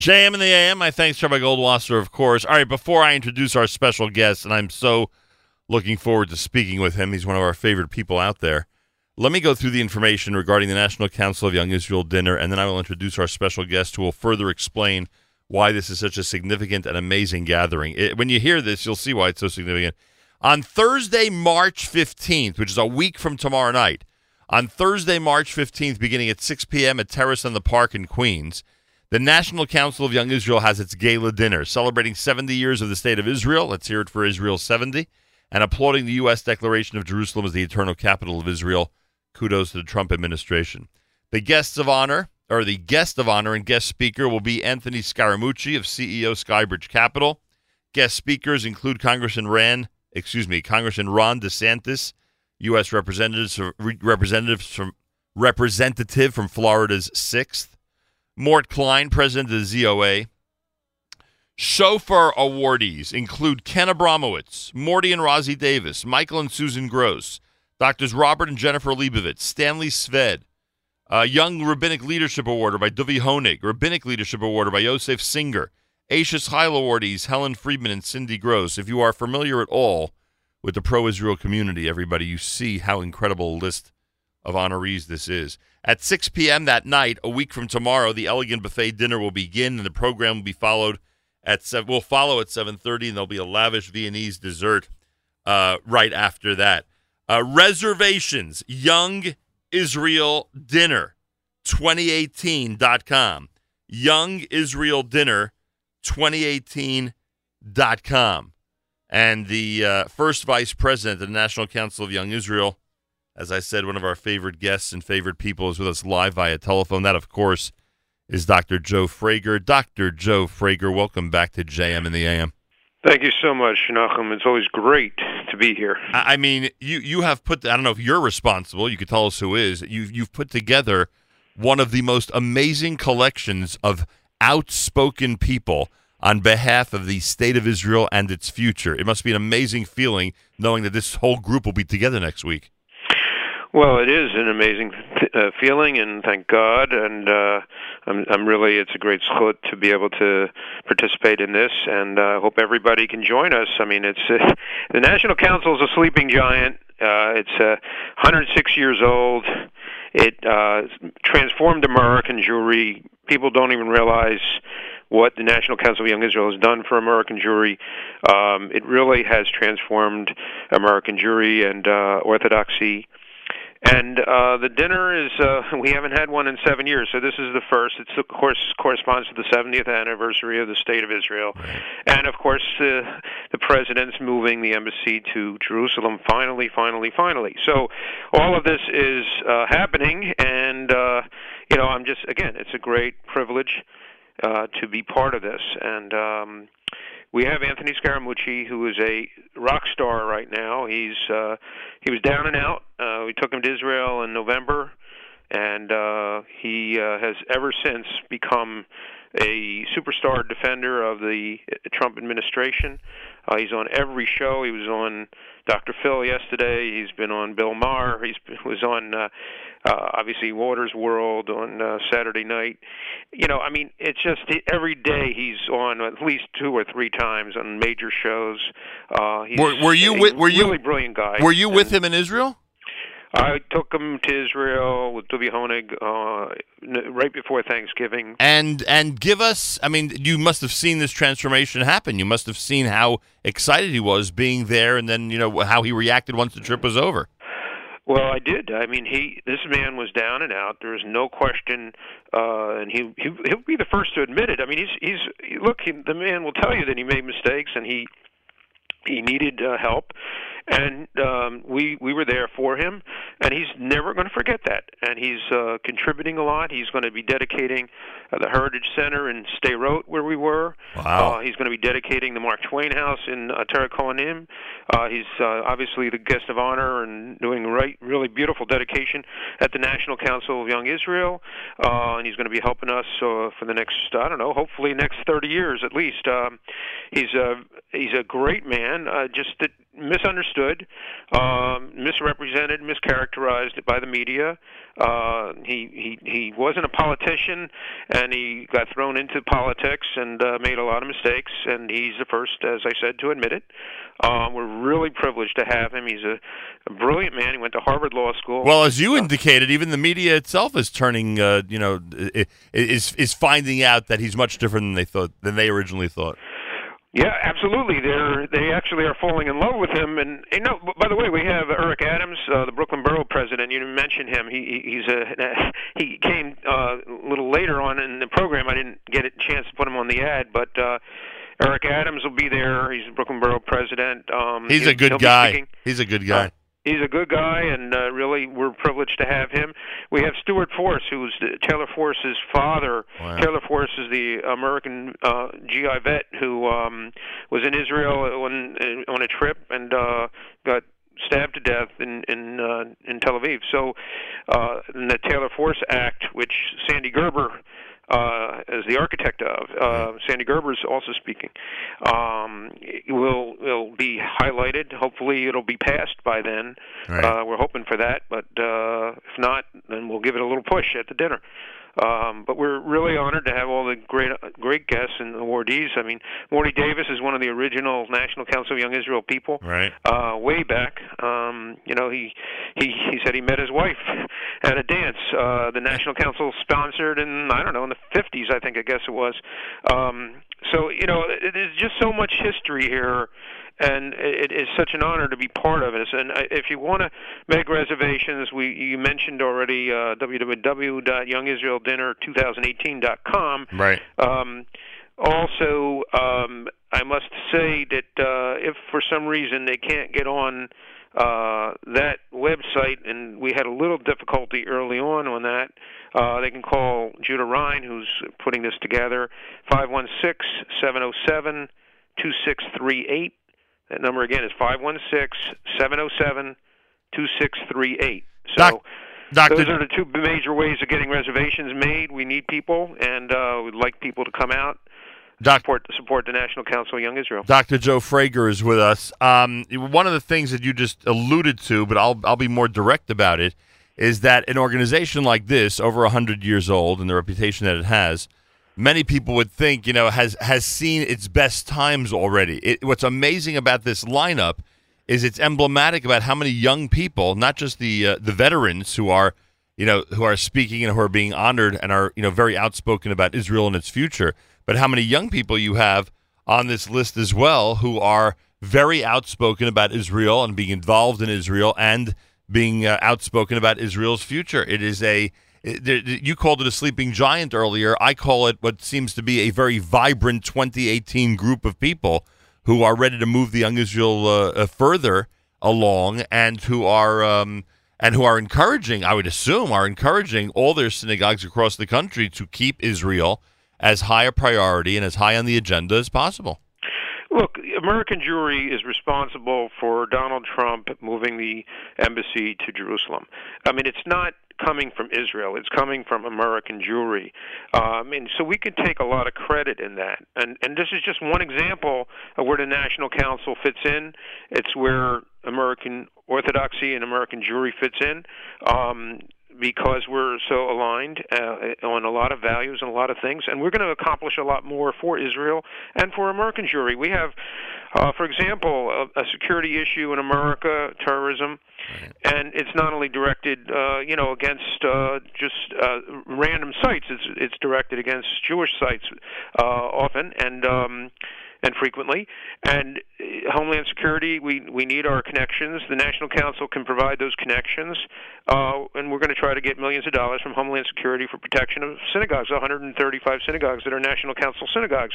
JM in the AM. My thanks to Rabbi Goldwasser, of course. All right, before I introduce our special guest, and I'm so looking forward to speaking with him, he's one of our favorite people out there. Let me go through the information regarding the National Council of Young Israel dinner, and then I will introduce our special guest who will further explain why this is such a significant and amazing gathering. It, when you hear this, you'll see why it's so significant. On Thursday, March 15th, which is a week from tomorrow night, on Thursday, March 15th, beginning at 6 p.m. at Terrace on the Park in Queens, the National Council of Young Israel has its gala dinner celebrating 70 years of the State of Israel. Let's hear it for Israel 70 and applauding the U.S. declaration of Jerusalem as the eternal capital of Israel. Kudos to the Trump administration. The guests of honor, or the guest of honor and guest speaker, will be Anthony Scaramucci of CEO Skybridge Capital. Guest speakers include Congressman Ran, excuse me, Congressman Ron DeSantis, U.S. representatives, representatives from representative from Florida's sixth. Mort Klein, president of the ZOA. Shofar awardees include Ken Abramowitz, Morty and Rozzy Davis, Michael and Susan Gross, Doctors Robert and Jennifer Leibovitz, Stanley Sved, uh, Young Rabbinic Leadership Award by Duvi Honig, Rabbinic Leadership Award by Yosef Singer, Eishes Chayil awardees Helen Friedman and Cindy Gross. If you are familiar at all with the pro Israel community, everybody, you see how incredible a list of honorees this is. At 6 p.m. that night, a week from tomorrow, the Elegant Buffet dinner will begin, and the program will be followed at seven. Will follow at 7:30, and there'll be a lavish Viennese dessert uh, right after that. Uh, reservations, Young Israel Dinner, 2018.com. Young Israel Dinner, 2018.com. And the uh, first vice president of the National Council of Young Israel, as I said, one of our favorite guests and favorite people is with us live via telephone. That, of course, is Dr. Joe Frager. Dr. Joe Frager, welcome back to JM in the AM. Thank you so much, Nachum. It's always great to be here. I mean, you you have put. I don't know if you're responsible. You could tell us who is. You you've put together one of the most amazing collections of outspoken people on behalf of the state of Israel and its future. It must be an amazing feeling knowing that this whole group will be together next week. Well, it is an amazing uh, feeling, and thank God. And uh, I'm, I'm really, it's a great zchut to be able to participate in this, and I uh, hope everybody can join us. I mean, it's uh, the National Council is a sleeping giant. Uh, it's uh, 106 years old. It uh, transformed American Jewry. People don't even realize what the National Council of Young Israel has done for American Jewry. Um, it really has transformed American Jewry and uh, Orthodoxy and uh, the dinner is uh, we haven't had one in seven years, so this is the first. It's of course corresponds to the 70th anniversary of the State of Israel, and of course uh, the president's moving the embassy to Jerusalem. Finally, finally, finally. So all of this is uh, happening, and uh, you know I'm just again, it's a great privilege uh, to be part of this, and. Um, we have Anthony Scaramucci, who is a rock star right now. He's uh, he was down and out. Uh, we took him to Israel in November, and uh, he uh, has ever since become a superstar defender of the Trump administration. Uh, he's on every show. He was on Dr. Phil yesterday. He's been on Bill Maher. He was on uh, uh, obviously Watters' World on uh, Saturday night. You know, I mean, it's just every day he's on at least two or three times on major shows. Uh, he's were, were you with, were you really brilliant guy? Were you with him in Israel? I took him to Israel with Duvi Honig uh, right before Thanksgiving. And and give us, I mean, you must have seen this transformation happen. You must have seen how excited he was being there, and then you know how he reacted once the trip was over. Well, I did. I mean, he this man was down and out. There is no question, uh, and he, he he'll be the first to admit it. I mean, he's he's look. He, the man will tell you that he made mistakes and he he needed uh, help and um, we we were there for him, and he's never going to forget that. And he's uh, contributing a lot. He's going to be dedicating uh, the Heritage Center in Sderot, where we were. Wow. Uh, he's going to be dedicating the Mark Twain House in uh, Torah Kohanim. Uh, he's uh, obviously the guest of honor and doing right, really beautiful dedication at the National Council of Young Israel, uh, and he's going to be helping us uh, for the next I don't know, hopefully next 30 years at least. Um, he's a he's a great man. Uh, just that misunderstood, um, misrepresented, mischaracterized by the media. Uh, he he he wasn't a politician, and he got thrown into politics and uh, made a lot of mistakes. And he's the first, as I said, to admit it. Um, we're really privileged to have him. He's a, a brilliant man. He went to Harvard Law School. Well, as you indicated, even the media itself is turning, uh, you know, is is finding out that he's much different than they thought than they originally thought. Yeah, absolutely. They're they actually are falling in love with him. And you know, by the way, we have Eric Adams, uh, the Brooklyn Borough president. You mentioned him. He he's a he came uh, a little later on in the program. I didn't get a chance to put him on the ad, but. uh Eric Adams will be there. He's the Brooklyn Borough president. Um, he's a good guy. He's a good guy. Uh, he's a good guy, and uh, really we're privileged to have him. We have Stuart Force, who's the, Taylor Force's father. Wow. Taylor Force is the American uh, GI vet who um, was in Israel on on a trip and uh, got stabbed to death in in uh, in Tel Aviv. So, uh, in the Taylor Force Act, which Sandy Gerber uh, as the architect of. Uh, Sandy Gerber is also speaking. Um, will will be highlighted. Hopefully, it'll be passed by then. Right. Uh, we're hoping for that, but uh, if not, then we'll give it a little push at the dinner. Um, but we're really honored to have all the great great guests and awardees. I mean, Morty Davis is one of the original National Council of Young Israel people. Right. Uh, way back, um, you know, he he he said he met his wife at a dance. Uh, the National Council sponsored in I don't know in the 50s, I think I guess it was. Um, so you know, there's just so much history here and it is such an honor to be part of this. And uh, if you want to make reservations, we you mentioned already uh, www.youngisraeldinner2018.com. Right. Um, also, um, I must say that uh, if for some reason they can't get on uh, that website, and we had a little difficulty early on on that. Uh, they can call Judah Ryan, who's putting this together, 516 707 2638. That number again is 516-707-2638. So Doc, Doctor, those are the two major ways of getting reservations made. We need people, and uh, we'd like people to come out. Doc, support, support the National Council of Young Israel. Dr. Joe Frager is with us. Um, one of the things that you just alluded to, but I'll I'll be more direct about it, is that an organization like this, over hundred years old, and the reputation that it has, many people would think, you know, has has seen its best times already. It, what's amazing about this lineup is it's emblematic about how many young people, not just the uh, the veterans who are, you know, who are speaking and who are being honored and are, you know, very outspoken about Israel and its future, but how many young people you have on this list as well who are very outspoken about Israel and being involved in Israel and being uh, outspoken about Israel's future. It is a you called it a sleeping giant earlier. I call it what seems to be a very vibrant 2018 group of people who are ready to move the young Israel uh, uh, further along and who are um, and who are encouraging. I would assume are encouraging all their synagogues across the country to keep Israel as high a priority and as high on the agenda as possible. Look, American Jewry is responsible for Donald Trump moving the embassy to Jerusalem. I mean, it's not coming from Israel. It's coming from American Jewry. Um, and so we can take a lot of credit in that. And, and this is just one example of where the National Council fits in. It's where American Orthodoxy and American Jewry fits in. Um, because we're so aligned uh, on a lot of values and a lot of things, and we're going to accomplish a lot more for Israel and for American Jewry. We have, uh, for example, a, a security issue in America, terrorism, and it's not only directed, uh, you know, against uh, just uh, random sites. It's it's directed against Jewish sites uh, often, and um, and frequently. And uh, Homeland Security, we we need our connections. The National Council can provide those connections, uh, and we're going to try to get millions of dollars from Homeland Security for protection of synagogues, 135 synagogues that are National Council synagogues.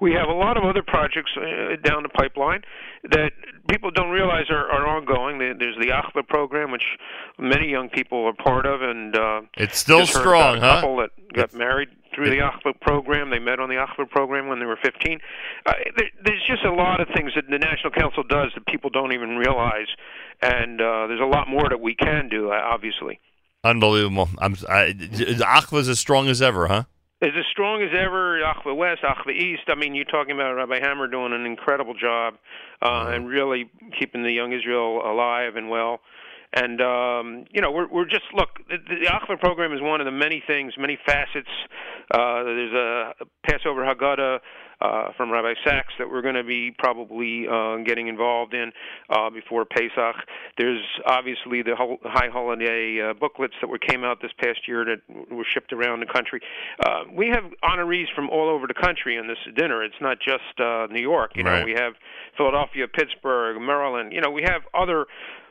We have a lot of other projects uh, down the pipeline that people don't realize are, are ongoing. There's the Achva program, which many young people are part of, and uh, it's still strong, huh? couple that got it's, married through the Achva program. They met on the Achva program when they were 15. Uh, there, there's just a lot of things that the National Council does that people don't even realize, and uh, there's a lot more that we can do, uh, obviously. Unbelievable. I'm, I, Achva's as strong as ever, huh? is as strong as ever. Achva West, Achva East. I mean, you're talking about Rabbi Hammer doing an incredible job uh, and really keeping the young Israel alive and well. And um, you know, we're we're just look. The, the program is one of the many things, many facets. Uh, there's a Passover Haggadah uh, from Rabbi Sachs that we're going to be probably uh, getting involved in uh, before Pesach. There's obviously the whole high holiday uh, booklets that were came out this past year that were shipped around the country. Uh, we have honorees from all over the country in this dinner. It's not just uh, New York. You know, Right. we have Philadelphia, Pittsburgh, Maryland. You know, we have other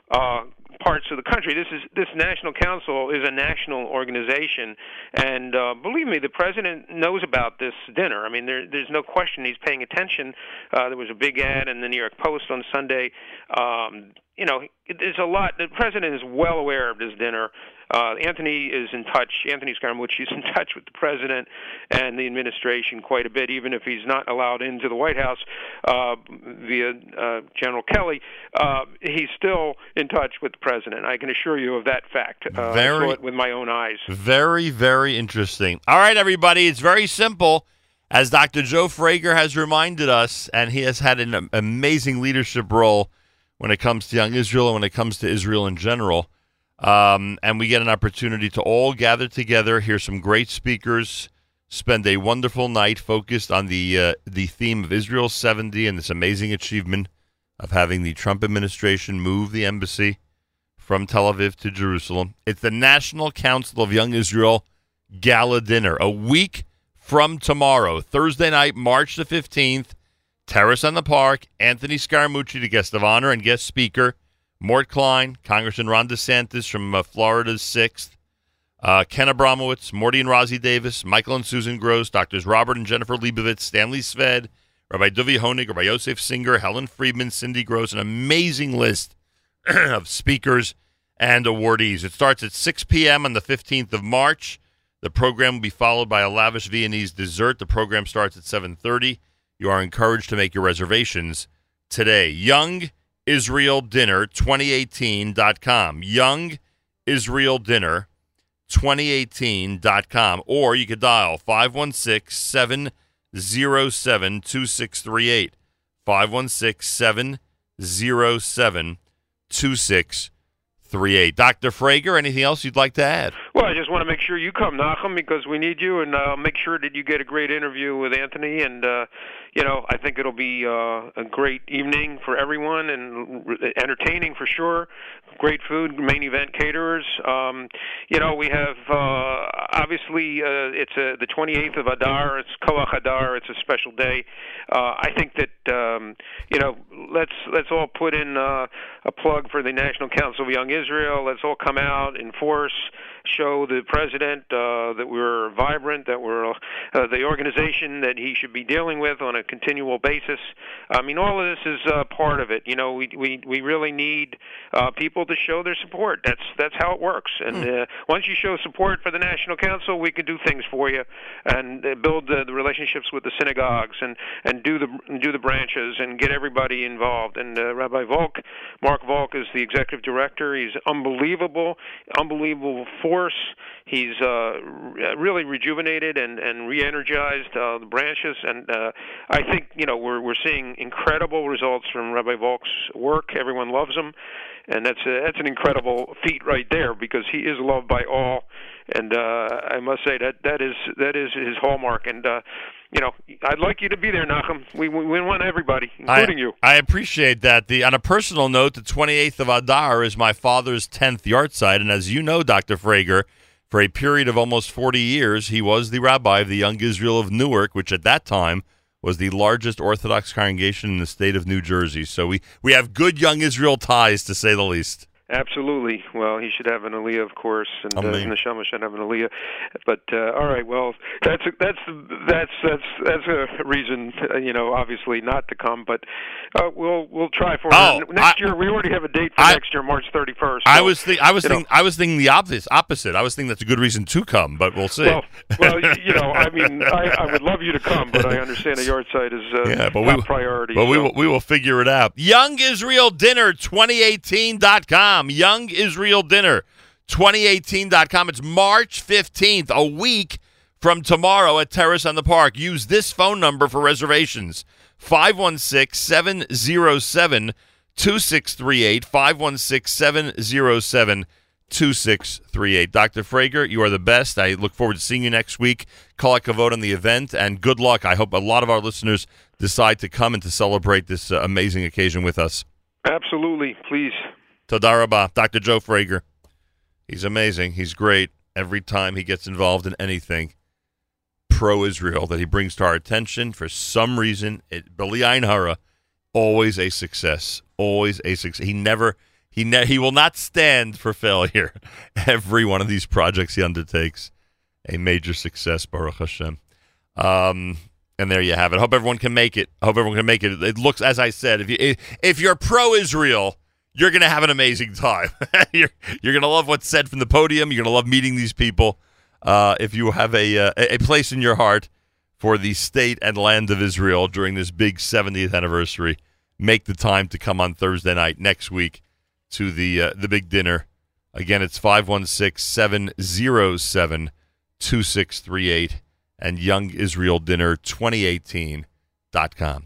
uh, parts of the country. This is this national council is a national organization, and uh, believe me, the president knows about this dinner. I mean, there, there's no question he's paying attention. Uh, there was a big ad in the New York Post on Sunday. Um, you know, there's a lot. The president is well aware of this dinner. Uh, Anthony is in touch. Anthony Scaramucci is in touch with the president and the administration quite a bit, even if he's not allowed into the White House uh, via uh, General Kelly. Uh, he's still in touch with the president. I can assure you of that fact. Uh, I Very- saw it with my own eyes. Very, very interesting. All right, everybody, it's very simple. As Dr. Joe Frager has reminded us, and he has had an amazing leadership role when it comes to young Israel and when it comes to Israel in general. Um, and we get an opportunity to all gather together, hear some great speakers, spend a wonderful night focused on the uh, the theme of Israel 70 and this amazing achievement of having the Trump administration move the embassy from Tel Aviv to Jerusalem. It's the National Council of Young Israel Gala Dinner, a week from tomorrow, Thursday night, March the 15th. Terrace on the Park, Anthony Scaramucci, the guest of honor and guest speaker, Mort Klein, Congressman Ron DeSantis from uh, Florida's 6th, uh, Ken Abramowitz, Morty and Rozzy Davis, Michael and Susan Gross, Doctors Robert and Jennifer Leibovitz, Stanley Sved, Rabbi Duvi Honig, Rabbi Yosef Singer, Helen Friedman, Cindy Gross, an amazing list of speakers and awardees. It starts at 6 p.m. on the 15th of March. The program will be followed by a lavish Viennese dessert. The program starts at 7:30. You are encouraged to make your reservations today. Young Israel Dinner 2018.com. Young Israel Dinner 2018.com. Or you could dial 516 707 2638. 516 707 2638. Dr. Frager, anything else you'd like to add? Well, I just want to make sure you come, Nachum, because we need you, and I'll make sure that you get a great interview with Anthony. And uh, you know, I think it'll be uh, a great evening for everyone, and entertaining for sure. Great food, main event caterers. Um, you know, we have uh, obviously uh, it's uh the 28th of Adar. It's Koach Adar. It's a special day. Uh, I think that um, you know, let's let's all put in uh, a plug for the National Council of Young Israel. Let's all come out in force show the president uh, that we're vibrant, that we're uh, the organization that he should be dealing with on a continual basis. I mean, all of this is uh, part of it. You know, we we we really need uh, people to show their support. That's that's how it works. And uh, once you show support for the National Council, we can do things for you and uh, build the, the relationships with the synagogues and and do the do the branches and get everybody involved. And uh, Rabbi Volk, Mark Volk, is the executive director. He's unbelievable, unbelievable force. He's uh, re- really rejuvenated and and re-energized uh, the branches, and uh, I think you know we're we're seeing incredible results from Rabbi Volk's work. Everyone loves him, and that's a, that's an incredible feat right there because he is loved by all, and uh, I must say that that is that is his hallmark. And uh, you know, I'd like you to be there, Nachum. We we, we want everybody, including I, you. I appreciate that. The on a personal note, the 28th of Adar is my father's 10th yahrzeit, and as you know, Dr. Frager, for a period of almost 40 years, he was the rabbi of the Young Israel of Newark, which at that time was the largest Orthodox congregation in the state of New Jersey. So we we have good Young Israel ties, to say the least. Absolutely. Well, he should have an aliyah, of course, and uh. Neshama should have an aliyah. But uh, all right, well, that's a, that's that's that's that's a reason, uh, you know, obviously not to come. But uh, we'll we'll try for Oh, it. next I- year. We already have a date for I- next year, March thirty first. I was think, I was know- I was thinking the opposite. Opposite. I was thinking that's a good reason to come, but we'll see. Well, well, you know, I mean, I, I would love you to come, but I understand a yahrzeit is uh, Yeah, but we- priority. But we will, we will figure it out. Young Israel Dinner 2018.com. Young Israel Dinner 2018.com. It's March 15th, a week from tomorrow at Terrace on the Park. Use this phone number for reservations 516 707 2638. 516 707 2638. Dr. Frager, you are the best. I look forward to seeing you next week. Call a vote on the event, and good luck. I hope a lot of our listeners decide to come and to celebrate this uh, amazing occasion with us. Absolutely. Please. Todarabah, Dr. Joe Frager. He's amazing. He's great every time he gets involved in anything pro Israel that he brings to our attention. For some reason, it, Bali Hara, always a success. Always a success. He never he ne- he will not stand for failure. Every one of these projects he undertakes, a major success, Baruch Hashem. Um, and there you have it. Hope everyone can make it. Hope everyone can make it. It looks, as I said, if you if you're pro Israel, you're going to have an amazing time. you're you're going to love what's said from the podium. You're going to love meeting these people. Uh, if you have a uh, a place in your heart for the state and land of Israel during this big 70th anniversary, make the time to come on Thursday night next week to the uh, the big dinner. Again, it's 516-707-2638 and young youngisraeldinner2018.com.